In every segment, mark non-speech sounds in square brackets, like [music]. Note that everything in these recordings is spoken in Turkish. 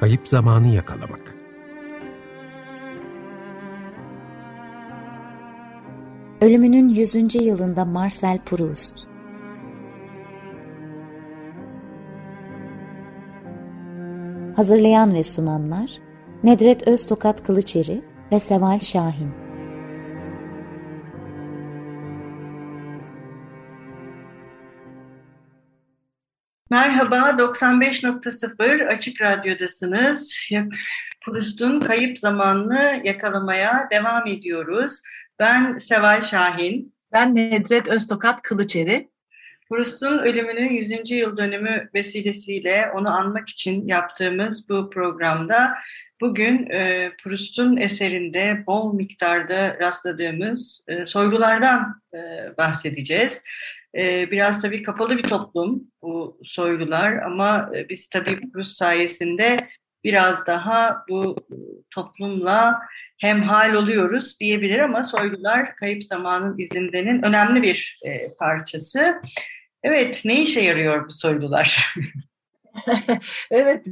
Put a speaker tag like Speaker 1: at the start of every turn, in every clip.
Speaker 1: Kayıp zamanı yakalamak.
Speaker 2: Ölümünün 100. yılında Marcel Proust Hazırlayan ve sunanlar Nedret Öztokat Kılıçeri ve Seval Şahin
Speaker 3: Merhaba, 95.0 Açık Radyo'dasınız. Proust'un kayıp zamanını yakalamaya devam ediyoruz. Ben Seval Şahin.
Speaker 4: Ben Nedret Öztokat Kılıçeri.
Speaker 3: Proust'un ölümünün 100. yıl dönümü vesilesiyle onu anmak için yaptığımız bu programda bugün e, Proust'un eserinde bol miktarda rastladığımız e, soygulardan e, bahsedeceğiz. E, biraz tabii kapalı bir toplum bu soygular ama e, biz tabii Proust sayesinde biraz daha bu toplumla hemhal oluyoruz diyebilir ama soygular kayıp zamanın izindenin önemli bir e, parçası. Evet, ne işe yarıyor bu soylular? [laughs]
Speaker 4: evet,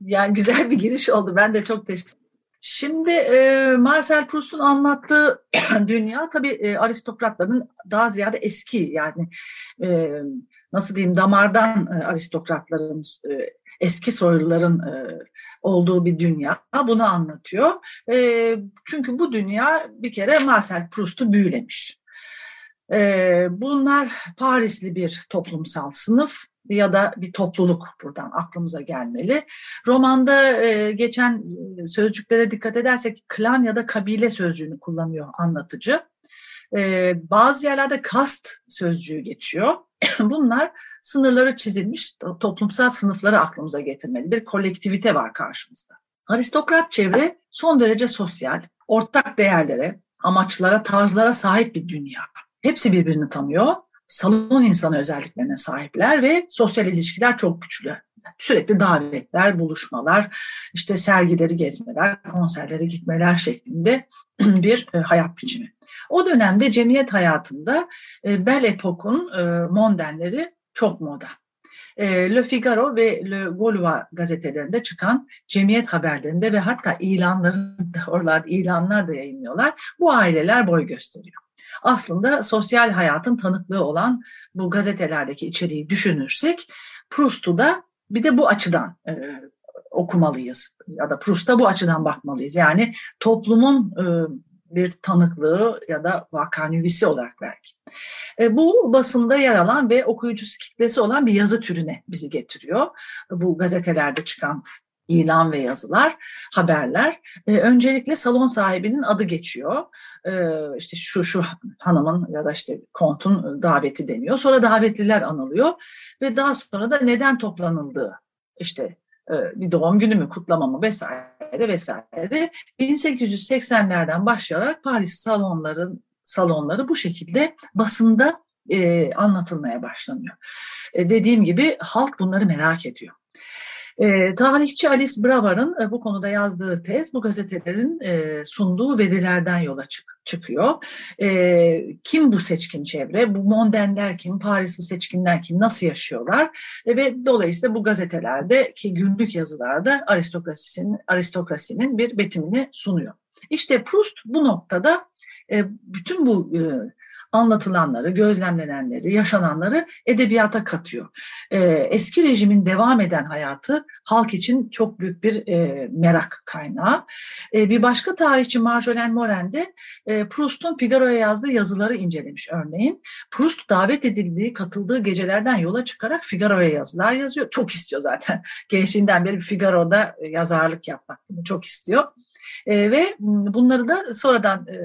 Speaker 4: yani güzel bir giriş oldu. Ben de çok teşekkür Şimdi e, Marcel Proust'un anlattığı [clears throat] dünya tabii e, aristokratların daha ziyade eski yani e, nasıl diyeyim damardan e, aristokratların e, eski soyluların e, olduğu bir dünya. Bunu anlatıyor. E, çünkü bu dünya bir kere Marcel Proust'u büyülemiş. E, bunlar Parisli bir toplumsal sınıf ya da bir topluluk buradan aklımıza gelmeli. Romanda e, geçen sözcüklere dikkat edersek klan ya da kabile sözcüğünü kullanıyor anlatıcı. E, bazı yerlerde kast sözcüğü geçiyor. [clears throat] Bunlar sınırları çizilmiş toplumsal sınıfları aklımıza getirmeli. Bir kolektivite var karşımızda. Aristokrat çevre son derece sosyal, ortak değerlere, amaçlara, tarzlara sahip bir dünya. Hepsi birbirini tanıyor. Salon insanı özelliklerine sahipler ve sosyal ilişkiler çok güçlü. Sürekli davetler, buluşmalar, işte sergileri gezmeler, konserlere gitmeler şeklinde [clears throat] bir e, hayat biçimi. O dönemde cemiyet hayatında e, Belle Epoque'un e, mondenleri çok moda. Le Figaro ve Le Gaulois gazetelerinde çıkan cemiyet haberlerinde ve hatta ilanlarında, oralarda ilanlar da yayınlıyorlar. Bu aileler boy gösteriyor aslında sosyal hayatın tanıklığı olan bu gazetelerdeki içeriği düşünürsek Proust'u da bir de bu açıdan e, okumalıyız ya da Proust'a bu açıdan bakmalıyız. Yani toplumun e, bir tanıklığı ya da vakanüvisi olarak belki. E, bu basında yer alan ve okuyucusu kitlesi olan bir yazı türüne bizi getiriyor. Bu gazetelerde çıkan ilan ve yazılar, haberler. E, öncelikle salon sahibinin adı geçiyor. E, işte şu şu hanımın ya da işte kontun daveti deniyor. Sonra davetliler anılıyor ve daha sonra da neden toplanıldığı işte e, bir doğum günü mü kutlama mı vesaire vesaire 1880'lerden başlayarak Paris salonların salonları bu şekilde basında e, anlatılmaya başlanıyor. E, dediğim gibi halk bunları merak ediyor. E, tarihçi Alice Bravar'ın e, bu konuda yazdığı tez bu gazetelerin e, sunduğu verilerden yola çık çıkıyor. E, kim bu seçkin çevre? Bu mondenler kim? Parisli seçkinler kim? Nasıl yaşıyorlar? E, ve dolayısıyla bu gazetelerde ki günlük yazılarda aristokrasinin, aristokrasinin bir betimini sunuyor. İşte Proust bu noktada e, bütün bu e, anlatılanları, gözlemlenenleri, yaşananları edebiyata katıyor. E, eski rejimin devam eden hayatı halk için çok büyük bir e, merak kaynağı. E, bir başka tarihçi Marjolaine Moren de e, Proust'un Figaro'ya yazdığı yazıları incelemiş örneğin. Proust davet edildiği, katıldığı gecelerden yola çıkarak Figaro'ya yazılar yazıyor. Çok istiyor zaten. [laughs] Gençliğinden beri Figaro'da yazarlık yapmak çok istiyor. E, ve bunları da sonradan e,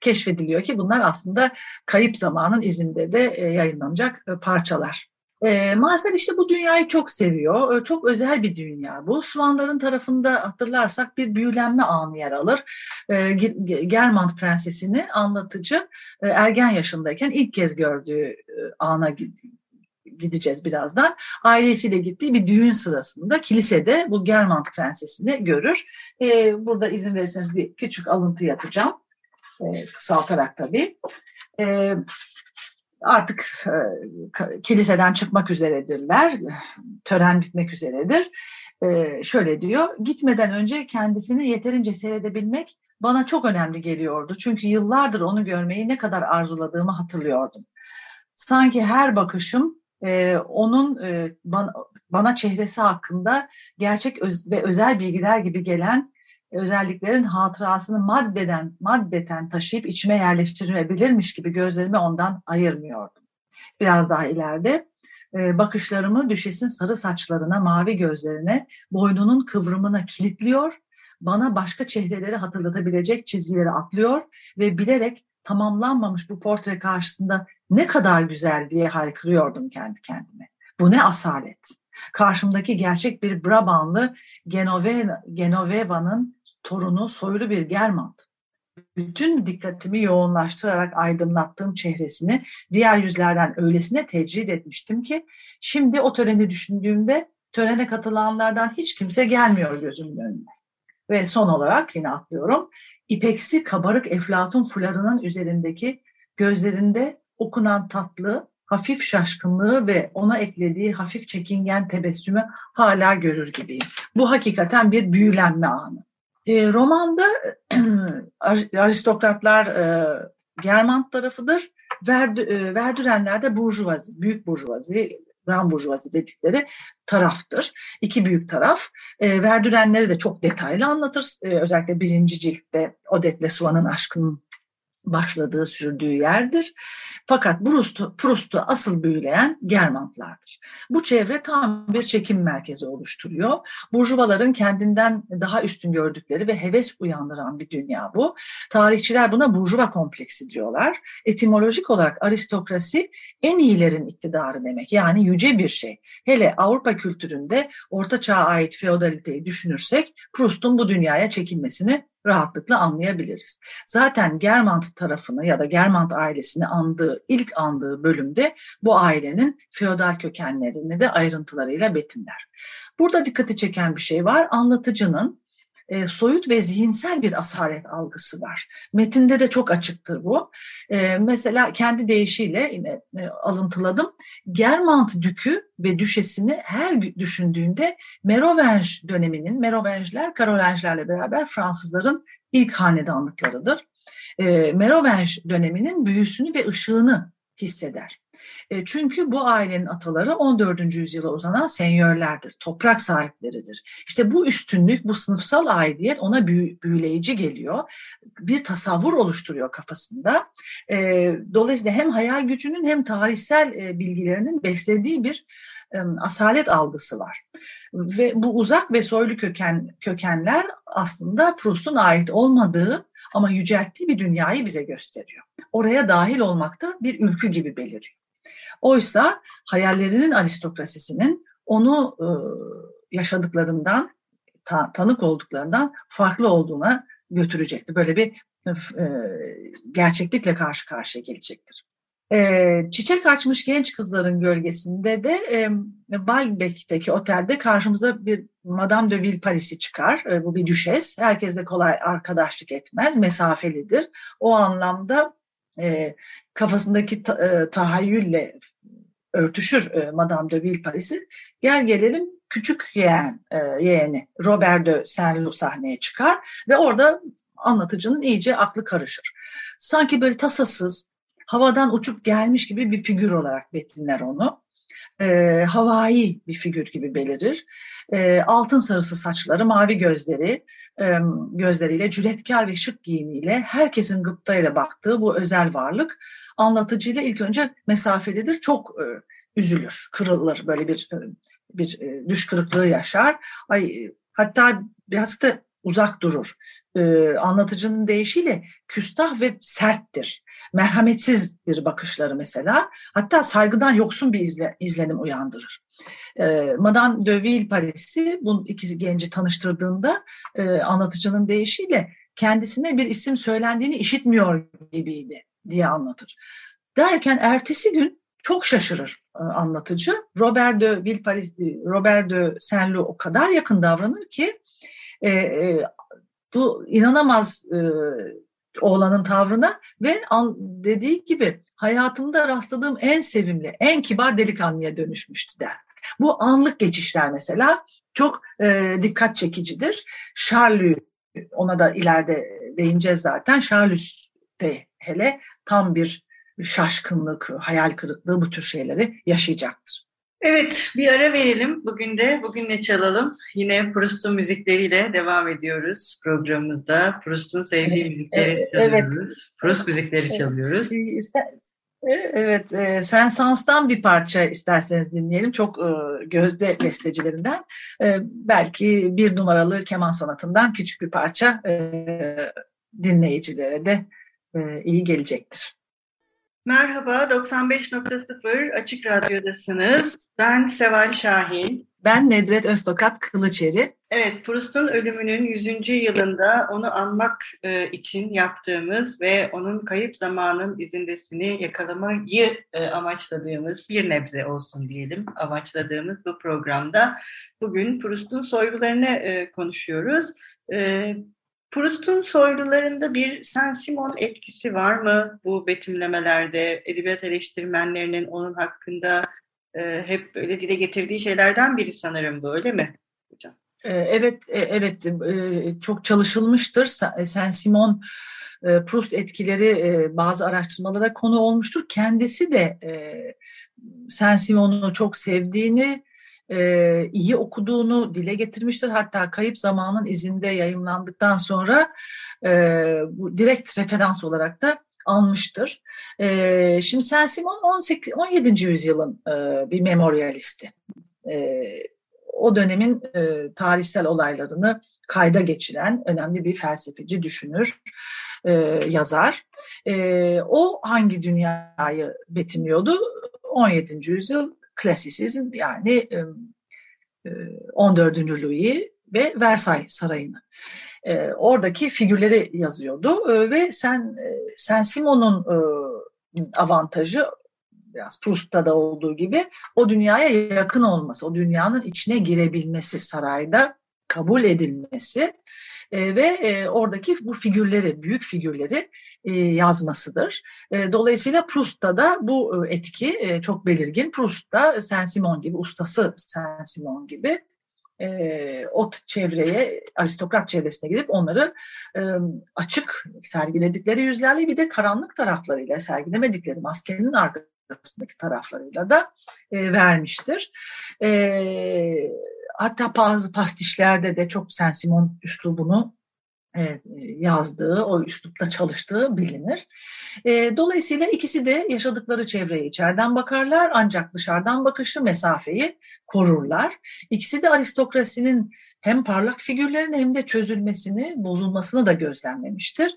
Speaker 4: keşfediliyor ki bunlar aslında kayıp zamanın izinde de e, yayınlanacak e, parçalar. E, Marcel işte bu dünyayı çok seviyor. E, çok özel bir dünya bu. Suanların tarafında hatırlarsak bir büyülenme anı yer alır. E, Germant prensesini anlatıcı e, ergen yaşındayken ilk kez gördüğü e, ana gideceğiz birazdan. Ailesiyle gittiği bir düğün sırasında kilisede bu Germant prensesini görür. E, burada izin verirseniz bir küçük alıntı yapacağım. E, kısaltarak tabii. E, artık e, kiliseden çıkmak üzeredirler. Tören bitmek üzeredir. e, şöyle diyor, gitmeden önce kendisini yeterince seyredebilmek bana çok önemli geliyordu. Çünkü yıllardır onu görmeyi ne kadar arzuladığımı hatırlıyordum. Sanki her bakışım e, onun e, bana, bana çehresi hakkında gerçek öz, ve özel bilgiler gibi gelen özelliklerin hatırasını maddeden, maddeten taşıyıp içime yerleştirilebilirmiş gibi gözlerimi ondan ayırmıyordum. Biraz daha ileride e, bakışlarımı düşesin sarı saçlarına, mavi gözlerine, boynunun kıvrımına kilitliyor, bana başka çehreleri hatırlatabilecek çizgileri atlıyor ve bilerek tamamlanmamış bu portre karşısında ne kadar güzel diye haykırıyordum kendi kendime. Bu ne asalet. Karşımdaki gerçek bir Brabanlı Genove, Genoveva'nın torunu soylu bir Germant. Bütün dikkatimi yoğunlaştırarak aydınlattığım çehresini diğer yüzlerden öylesine tecrid etmiştim ki şimdi o töreni düşündüğümde törene katılanlardan hiç kimse gelmiyor gözümün önüne. Ve son olarak yine atlıyorum. İpeksi kabarık eflatun fularının üzerindeki gözlerinde okunan tatlı, hafif şaşkınlığı ve ona eklediği hafif çekingen tebessümü hala görür gibiyim. Bu hakikaten bir büyülenme anı. E, romanda [clears throat] aristokratlar e, Germant tarafıdır. Verdü, e, Verdürenler de burjuvazi, büyük burjuvazi, Grand burjuvazi dedikleri taraftır. İki büyük taraf. E, Verdürenleri de çok detaylı anlatır. E, özellikle birinci ciltte Odette Suan'ın aşkının başladığı, sürdüğü yerdir. Fakat Proust'u, Proust'u asıl büyüleyen Germantlardır. Bu çevre tam bir çekim merkezi oluşturuyor. Burjuvaların kendinden daha üstün gördükleri ve heves uyandıran bir dünya bu. Tarihçiler buna burjuva kompleksi diyorlar. Etimolojik olarak aristokrasi en iyilerin iktidarı demek. Yani yüce bir şey. Hele Avrupa kültüründe orta çağa ait feodaliteyi düşünürsek Proust'un bu dünyaya çekilmesini rahatlıkla anlayabiliriz. Zaten Germant tarafını ya da Germant ailesini andığı, ilk andığı bölümde bu ailenin feodal kökenlerini de ayrıntılarıyla betimler. Burada dikkati çeken bir şey var. Anlatıcının e, soyut ve zihinsel bir asalet algısı var. Metinde de çok açıktır bu. E, mesela kendi deyişiyle yine e, alıntıladım. Germant dükü ve düşesini her düşündüğünde Merovenge döneminin, Merovenge'ler Karolinge'lerle beraber Fransızların ilk hanedanlıklarıdır. E, Merovenge döneminin büyüsünü ve ışığını hisseder. E, çünkü bu ailenin ataları 14. yüzyıla uzanan senyörlerdir, toprak sahipleridir. İşte bu üstünlük, bu sınıfsal aidiyet ona büyüleyici geliyor. Bir tasavvur oluşturuyor kafasında. E, dolayısıyla hem hayal gücünün hem tarihsel e, bilgilerinin beslediği bir asalet algısı var. Ve bu uzak ve soylu köken kökenler aslında Proust'un ait olmadığı ama yücelttiği bir dünyayı bize gösteriyor. Oraya dahil olmakta bir ülkü gibi beliriyor. Oysa hayallerinin aristokrasisinin onu e, yaşadıklarından, ta, tanık olduklarından farklı olduğuna götürecektir. Böyle bir e, gerçeklikle karşı karşıya gelecektir. E, çiçek açmış genç kızların gölgesinde de e, Balbek'teki otelde karşımıza bir Madame de Villeparis'i çıkar. E, bu bir düşes. Herkesle kolay arkadaşlık etmez, mesafelidir. O anlamda e, kafasındaki ta, e, tahayyülle örtüşür e, Madame de Villeparis'i. Gel gelelim küçük yeğen, e, yeğeni Robert de Saint-Loup sahneye çıkar ve orada anlatıcının iyice aklı karışır. Sanki böyle tasasız, havadan uçup gelmiş gibi bir figür olarak betimler onu. E, havai bir figür gibi belirir. E, altın sarısı saçları, mavi gözleri, e, gözleriyle, cüretkar ve şık giyimiyle herkesin gıptayla baktığı bu özel varlık anlatıcıyla ilk önce mesafelidir. Çok e, üzülür, kırılır, böyle bir e, bir e, düş kırıklığı yaşar. Ay hatta biraz da uzak durur. E, anlatıcının deyişiyle küstah ve serttir. Merhametsizdir bakışları mesela. Hatta saygıdan yoksun bir izle, izlenim uyandırır. E, Madame de Villeparis'i bu ikisi genci tanıştırdığında e, anlatıcının deyişiyle kendisine bir isim söylendiğini işitmiyor gibiydi diye anlatır. Derken ertesi gün çok şaşırır e, anlatıcı. Robert de Villeparis, Robert de Saint-Loup o kadar yakın davranır ki e, e, bu inanamaz e, oğlanın tavrına ve an, dediği gibi hayatımda rastladığım en sevimli, en kibar delikanlıya dönüşmüştü der. Bu anlık geçişler mesela çok e, dikkat çekicidir. Charles ona da ileride değineceğiz zaten. Charles de hele tam bir şaşkınlık, hayal kırıklığı bu tür şeyleri yaşayacaktır.
Speaker 3: Evet, bir ara verelim. Bugün de bugün ne çalalım? Yine Proust'un müzikleriyle devam ediyoruz programımızda. Proust'un sevdiği müzikleri evet, çalıyoruz. Evet. Proust müzikleri çalıyoruz.
Speaker 4: Evet, e, Sensans'tan bir parça isterseniz dinleyelim. Çok e, gözde bestecilerinden. E, belki bir numaralı keman sonatından küçük bir parça e, dinleyicilere de e, iyi gelecektir.
Speaker 3: Merhaba, 95.0 Açık Radyo'dasınız. Ben Seval Şahin.
Speaker 4: Ben Nedret Öztokat Kılıçeri.
Speaker 3: Evet, Proust'un ölümünün 100. yılında onu anmak e, için yaptığımız ve onun kayıp zamanın izindesini yakalamayı e, amaçladığımız, bir nebze olsun diyelim, amaçladığımız bu programda bugün Proust'un soylularını e, konuşuyoruz. E, Proust'un soylularında bir Saint-Simon etkisi var mı bu betimlemelerde? Edebiyat eleştirmenlerinin onun hakkında e, hep böyle dile getirdiği şeylerden biri sanırım bu, öyle mi hocam?
Speaker 4: Evet, e, evet çok çalışılmıştır. Saint-Simon Proust etkileri bazı araştırmalara konu olmuştur. Kendisi de Saint-Simon'u çok sevdiğini, iyi okuduğunu dile getirmiştir. Hatta Kayıp Zamanın izinde yayınlandıktan sonra direkt referans olarak da almıştır. E, şimdi Saint-Simon 18, 17. yüzyılın e, bir memorialisti. E, o dönemin e, tarihsel olaylarını kayda geçiren önemli bir felsefeci, düşünür, e, yazar. E, o hangi dünyayı betimliyordu? 17. yüzyıl klasisizm yani 14. Louis ve Versailles Sarayı'nı. Oradaki figürleri yazıyordu ve sen sen Simon'un avantajı biraz Proust'ta da olduğu gibi o dünyaya yakın olması, o dünyanın içine girebilmesi sarayda kabul edilmesi e, ve e, oradaki bu figürleri, büyük figürleri e, yazmasıdır. E, dolayısıyla Proust'ta da bu e, etki e, çok belirgin. Proust'ta Saint-Simon gibi, ustası Saint-Simon gibi e, o çevreye, aristokrat çevresine gidip onları e, açık sergiledikleri yüzlerle bir de karanlık taraflarıyla sergilemedikleri maskenin arkasındaki taraflarıyla da e, vermiştir. E, hatta bazı pastişlerde de çok Saint-Simon üslubunu yazdığı, o üslupta çalıştığı bilinir. E, dolayısıyla ikisi de yaşadıkları çevreye içeriden bakarlar ancak dışarıdan bakışı mesafeyi korurlar. İkisi de aristokrasinin hem parlak figürlerin hem de çözülmesini, bozulmasını da gözlemlemiştir.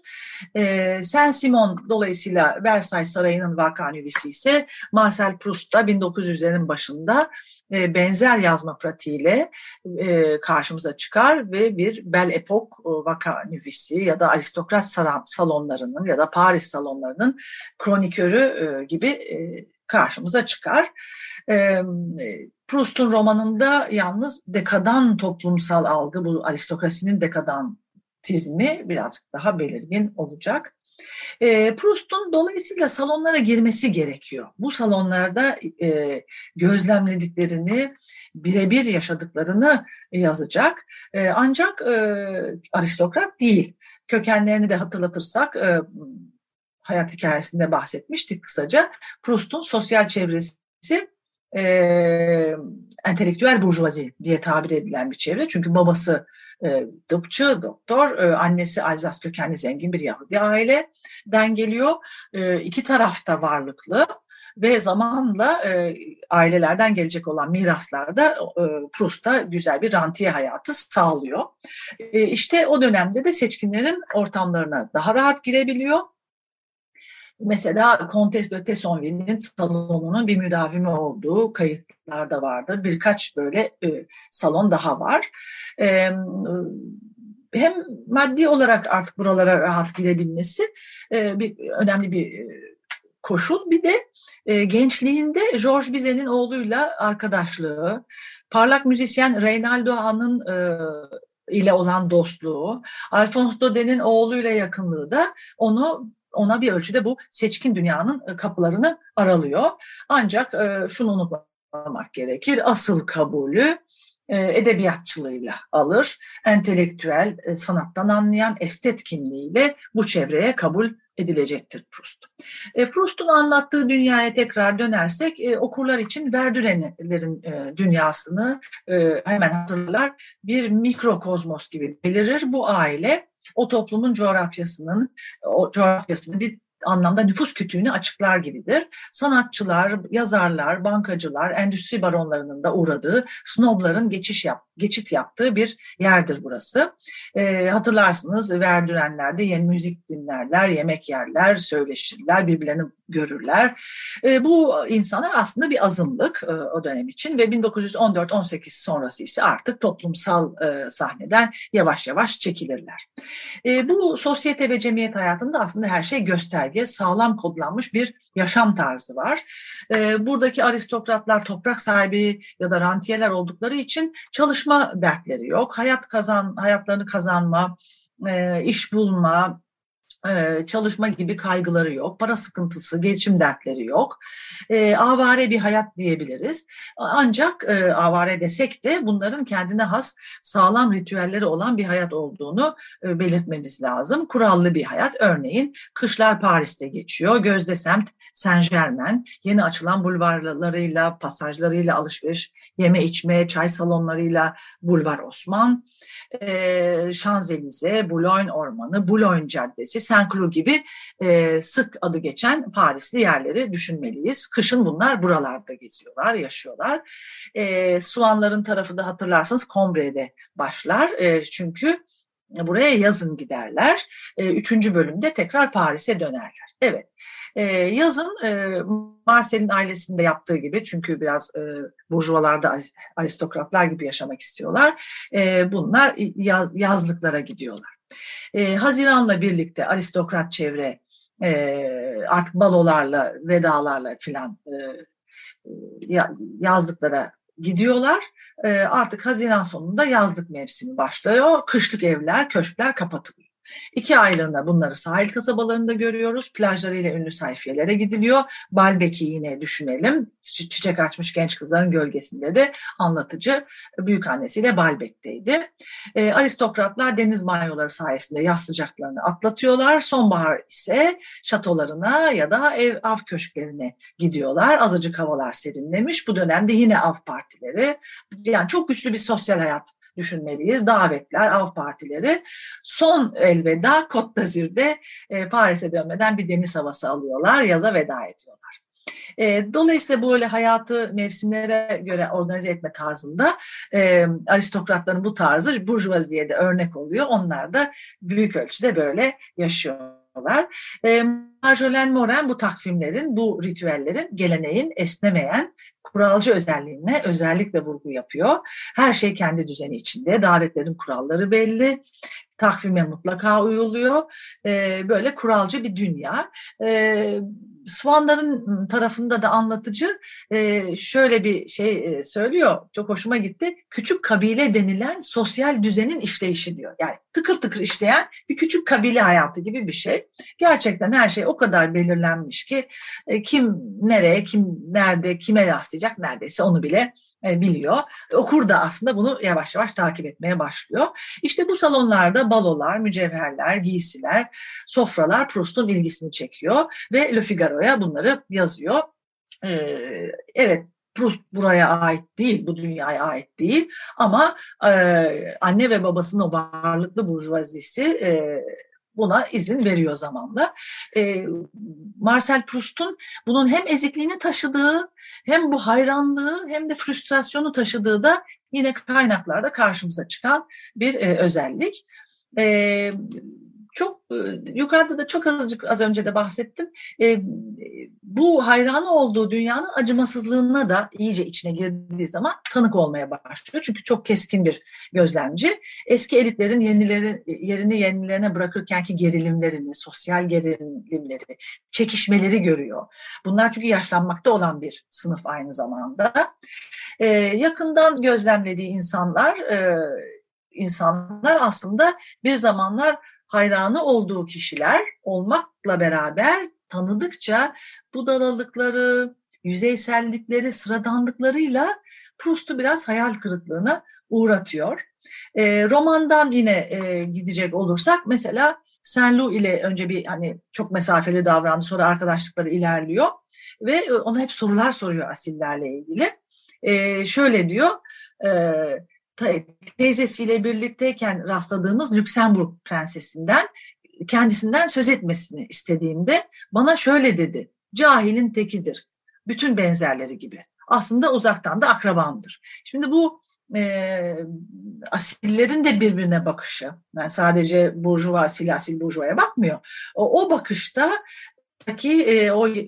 Speaker 4: E, Saint-Simon dolayısıyla Versailles Sarayı'nın vakanüvisi ise Marcel Proust da 1900'lerin başında e, benzer yazma pratiğiyle e, karşımıza çıkar ve bir Bel Epoque vaka nüvisi ya da aristokrat salonlarının ya da Paris salonlarının kronikörü e, gibi karşımıza çıkar. Proust'un romanında yalnız dekadan toplumsal algı, bu aristokrasinin dekadantizmi birazcık daha belirgin olacak. E, Proust'un dolayısıyla salonlara girmesi gerekiyor. Bu salonlarda e, gözlemlediklerini, birebir yaşadıklarını yazacak. E, ancak e, aristokrat değil. Kökenlerini de hatırlatırsak e, hayat hikayesinde bahsetmiştik kısaca. Proust'un sosyal çevresi e, entelektüel burjuvazi diye tabir edilen bir çevre. Çünkü babası e, tıpçı, doktor, annesi Alzas kökenli zengin bir Yahudi aileden geliyor. E, iki tarafta varlıklı ve zamanla e, ailelerden gelecek olan miraslarda e, Proust'a güzel bir rantiye hayatı sağlıyor. E, işte o dönemde de seçkinlerin ortamlarına daha rahat girebiliyor Mesela Comtesse de Tessonville'in salonunun bir müdavimi olduğu kayıtlarda vardır. Birkaç böyle e, salon daha var. E, hem maddi olarak artık buralara rahat girebilmesi e, bir önemli bir e, koşul. Bir de e, gençliğinde Georges Bizet'in oğluyla arkadaşlığı, parlak müzisyen Reynaldo Han'ın e, ile olan dostluğu, Alphonse Dauden'in oğluyla yakınlığı da onu ona bir ölçüde bu seçkin dünyanın kapılarını aralıyor. Ancak şunu unutmamak gerekir. Asıl kabulü edebiyatçılığıyla alır. Entelektüel, sanattan anlayan, estet kimliğiyle bu çevreye kabul edilecektir Proust. E, Proust'un anlattığı dünyaya tekrar dönersek e, okurlar için Verdürenlerin e, dünyasını e, hemen hatırlar. Bir mikrokozmos gibi belirir. Bu aile o toplumun coğrafyasının o coğrafyasını bir anlamda nüfus kütüğünü açıklar gibidir. Sanatçılar, yazarlar, bankacılar, endüstri baronlarının da uğradığı, snobların geçiş yap, geçit yaptığı bir yerdir burası. E, hatırlarsınız Verdürenler'de yeni müzik dinlerler, yemek yerler, söyleşirler, birbirlerini görürler. E, bu insanlar aslında bir azınlık e, o dönem için ve 1914-18 sonrası ise artık toplumsal e, sahneden yavaş yavaş çekilirler. E, bu sosyete ve cemiyet hayatında aslında her şey gösterge, sağlam kodlanmış bir yaşam tarzı var. E, buradaki aristokratlar toprak sahibi ya da rantiyeler oldukları için çalışma dertleri yok. Hayat kazan, hayatlarını kazanma, e, iş bulma, çalışma gibi kaygıları yok, para sıkıntısı, geçim dertleri yok. E, avare bir hayat diyebiliriz. Ancak e, avare desek de bunların kendine has sağlam ritüelleri olan bir hayat olduğunu e, belirtmemiz lazım. Kurallı bir hayat. Örneğin kışlar Paris'te geçiyor. Gözde semt Saint Germain yeni açılan bulvarlarıyla, pasajlarıyla alışveriş, yeme içme, çay salonlarıyla Bulvar Osman e, Şanzelize, Boulogne Ormanı, Boulogne Caddesi, Saint-Cloud gibi e, sık adı geçen Parisli yerleri düşünmeliyiz. Kışın bunlar buralarda geziyorlar, yaşıyorlar. E, Suanların tarafı da hatırlarsanız Combre'de başlar. E, çünkü buraya yazın giderler. E, üçüncü bölümde tekrar Paris'e dönerler. Evet. E, yazın e, Marcel'in ailesinde yaptığı gibi çünkü biraz e, burjuvalarda aristokratlar gibi yaşamak istiyorlar. E, bunlar yaz, yazlıklara gidiyorlar. E, Haziran'la birlikte aristokrat çevre e, artık balolarla, vedalarla filan e, yazlıklara gidiyorlar. E, artık Haziran sonunda yazlık mevsimi başlıyor. Kışlık evler, köşkler kapatılıyor. İki aylığında bunları sahil kasabalarında görüyoruz. Plajlarıyla ünlü sayfiyelere gidiliyor. Balbek'i yine düşünelim. Çiçek açmış genç kızların gölgesinde de anlatıcı büyük annesiyle Balbek'teydi. E, aristokratlar deniz banyoları sayesinde yaz sıcaklarını atlatıyorlar. Sonbahar ise şatolarına ya da ev av köşklerine gidiyorlar. Azıcık havalar serinlemiş. Bu dönemde yine av partileri. Yani çok güçlü bir sosyal hayat düşünmeliyiz. Davetler, av partileri. Son elveda Côte d'Azur'de e, Paris'e dönmeden bir deniz havası alıyorlar. Yaza veda ediyorlar. E, dolayısıyla böyle hayatı mevsimlere göre organize etme tarzında e, aristokratların bu tarzı burjuvaziyede örnek oluyor. Onlar da büyük ölçüde böyle yaşıyorlar. E, Marjolaine Morin bu takvimlerin, bu ritüellerin, geleneğin esnemeyen, kuralcı özelliğine özellikle vurgu yapıyor. Her şey kendi düzeni içinde, davetlerin kuralları belli, takvime mutlaka uyuluyor. E, böyle kuralcı bir dünya. E, Swanların tarafında da anlatıcı e, şöyle bir şey e, söylüyor. Çok hoşuma gitti. Küçük kabile denilen sosyal düzenin işleyişi diyor. Yani tıkır tıkır işleyen bir küçük kabile hayatı gibi bir şey. Gerçekten her şey o kadar belirlenmiş ki e, kim nereye, kim nerede, kime rastlayacak neredeyse onu bile biliyor. Okur da aslında bunu yavaş yavaş takip etmeye başlıyor. İşte bu salonlarda balolar, mücevherler, giysiler, sofralar Proust'un ilgisini çekiyor ve Le Figaro'ya bunları yazıyor. Ee, evet Proust buraya ait değil, bu dünyaya ait değil ama e, anne ve babasının o varlıklı burjuvazisi e, buna izin veriyor zamanla. E, Marcel Proust'un bunun hem ezikliğini taşıdığı hem bu hayranlığı hem de frustrasyonu taşıdığı da yine kaynaklarda karşımıza çıkan bir e, özellik. E, çok e, yukarıda da çok azıcık az önce de bahsettim. E, bu hayranı olduğu dünyanın acımasızlığına da iyice içine girdiği zaman tanık olmaya başlıyor. Çünkü çok keskin bir gözlemci. Eski elitlerin yenileri, yerini yenilerine bırakırkenki gerilimlerini, sosyal gerilimleri, çekişmeleri görüyor. Bunlar çünkü yaşlanmakta olan bir sınıf aynı zamanda. E, yakından gözlemlediği insanlar, e, insanlar aslında bir zamanlar hayranı olduğu kişiler olmakla beraber tanıdıkça budalalıkları, yüzeysellikleri, sıradanlıklarıyla Proust'u biraz hayal kırıklığına uğratıyor. E, romandan yine e, gidecek olursak mesela Saint-Loup ile önce bir hani çok mesafeli davrandı sonra arkadaşlıkları ilerliyor ve e, ona hep sorular soruyor asillerle ilgili. E, şöyle diyor e, teyzesiyle birlikteyken rastladığımız Lüksemburg prensesinden kendisinden söz etmesini istediğimde bana şöyle dedi. Cahilin tekidir. Bütün benzerleri gibi. Aslında uzaktan da akrabamdır. Şimdi bu e, asillerin de birbirine bakışı. Yani sadece burjuva asil asil burjuvaya bakmıyor. O, o bakışta ki e, o e,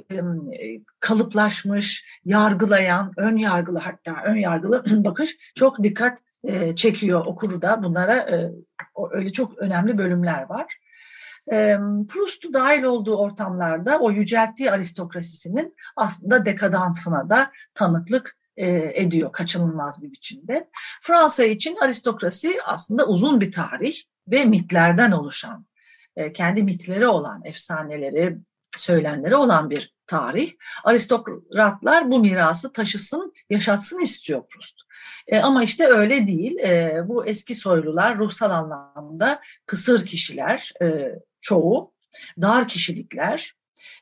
Speaker 4: kalıplaşmış, yargılayan, ön yargılı hatta ön yargılı [clears throat] bakış çok dikkat e, çekiyor okuru da. Bunlara e, öyle çok önemli bölümler var. E, Proust'u dahil olduğu ortamlarda o yücelttiği aristokrasisinin aslında dekadansına da tanıklık e, ediyor kaçınılmaz bir biçimde. Fransa için aristokrasi aslında uzun bir tarih ve mitlerden oluşan, e, kendi mitleri olan, efsaneleri, söylenleri olan bir tarih. Aristokratlar bu mirası taşısın, yaşatsın istiyor Proust. E, ama işte öyle değil. E, bu eski soylular ruhsal anlamda kısır kişiler e, çoğu, dar kişilikler.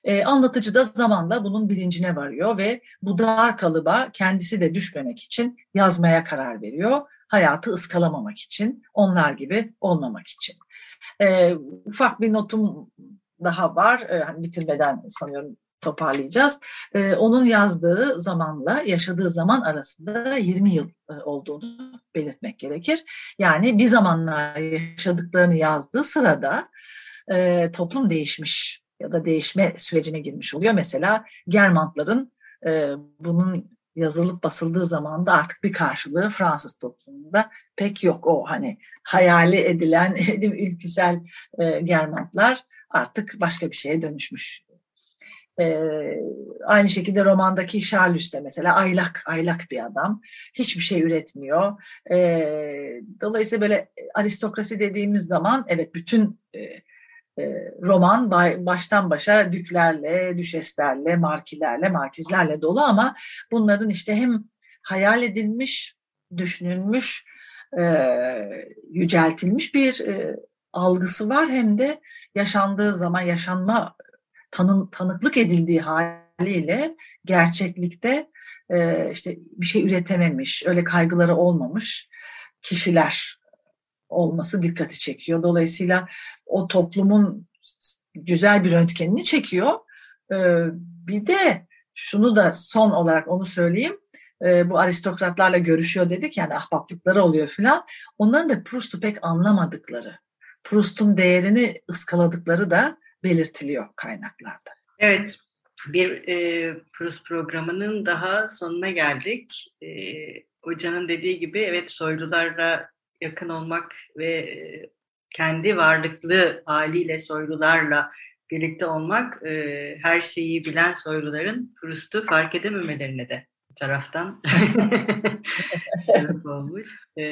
Speaker 4: E, anlatıcı da zamanla bunun bilincine varıyor ve bu dar kalıba kendisi de düşmemek için yazmaya karar veriyor. Hayatı ıskalamamak için, onlar gibi olmamak için. E, ufak bir notum daha var. E, hani bitirmeden sanıyorum toparlayacağız. E, onun yazdığı zamanla yaşadığı zaman arasında 20 yıl e, olduğunu belirtmek gerekir. Yani bir zamanlar yaşadıklarını yazdığı sırada e, toplum değişmiş ya da değişme sürecine girmiş oluyor. Mesela Germantların e, bunun yazılıp basıldığı zaman da artık bir karşılığı Fransız toplumunda pek yok. O hani hayali edilen [laughs] ülküsel e, Germantlar artık başka bir şeye dönüşmüş. E, aynı şekilde romandaki Charles de mesela aylak aylak bir adam. Hiçbir şey üretmiyor. E, dolayısıyla böyle aristokrasi dediğimiz zaman evet bütün e, e, roman baştan başa düklerle, düşeslerle, markilerle, markizlerle dolu ama bunların işte hem hayal edilmiş, düşünülmüş, e, yüceltilmiş bir e, algısı var hem de yaşandığı zaman yaşanma tanı, tanıklık edildiği haliyle gerçeklikte e, işte bir şey üretememiş, öyle kaygıları olmamış kişiler olması dikkati çekiyor. Dolayısıyla o toplumun güzel bir röntgenini çekiyor. Ee, bir de şunu da son olarak onu söyleyeyim. Ee, bu aristokratlarla görüşüyor dedik yani ahbaplıkları oluyor filan. Onların da Proust'u pek anlamadıkları, Proust'un değerini ıskaladıkları da belirtiliyor kaynaklarda.
Speaker 3: Evet, bir e, Proust programının daha sonuna geldik. E, hocanın dediği gibi evet soylularla yakın olmak ve e, kendi varlıklı haliyle soylularla birlikte olmak e, her şeyi bilen soyluların Proust'u fark edememelerine de taraftan [laughs] olmuş. E,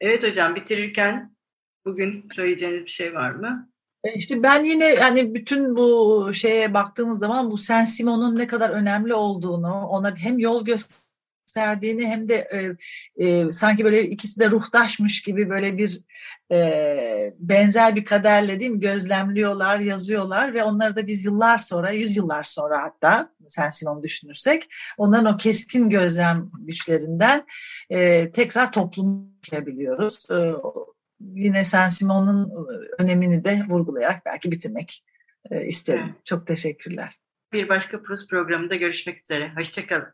Speaker 3: evet hocam bitirirken bugün söyleyeceğiniz bir şey var mı?
Speaker 4: E, işte ben yine yani bütün bu şeye baktığımız zaman bu Saint Simon'un ne kadar önemli olduğunu, ona hem yol göster gösterdiğini hem de e, e, sanki böyle ikisi de ruhtaşmış gibi böyle bir e, benzer bir kaderle değil mi gözlemliyorlar, yazıyorlar ve onları da biz yıllar sonra, yüzyıllar sonra hatta Sen Simon düşünürsek onların o keskin gözlem güçlerinden e, tekrar toplum biliyoruz. E, yine Sen Simon'un önemini de vurgulayarak belki bitirmek e, isterim. Evet. Çok teşekkürler.
Speaker 3: Bir başka Prus programında görüşmek üzere. Hoşçakalın.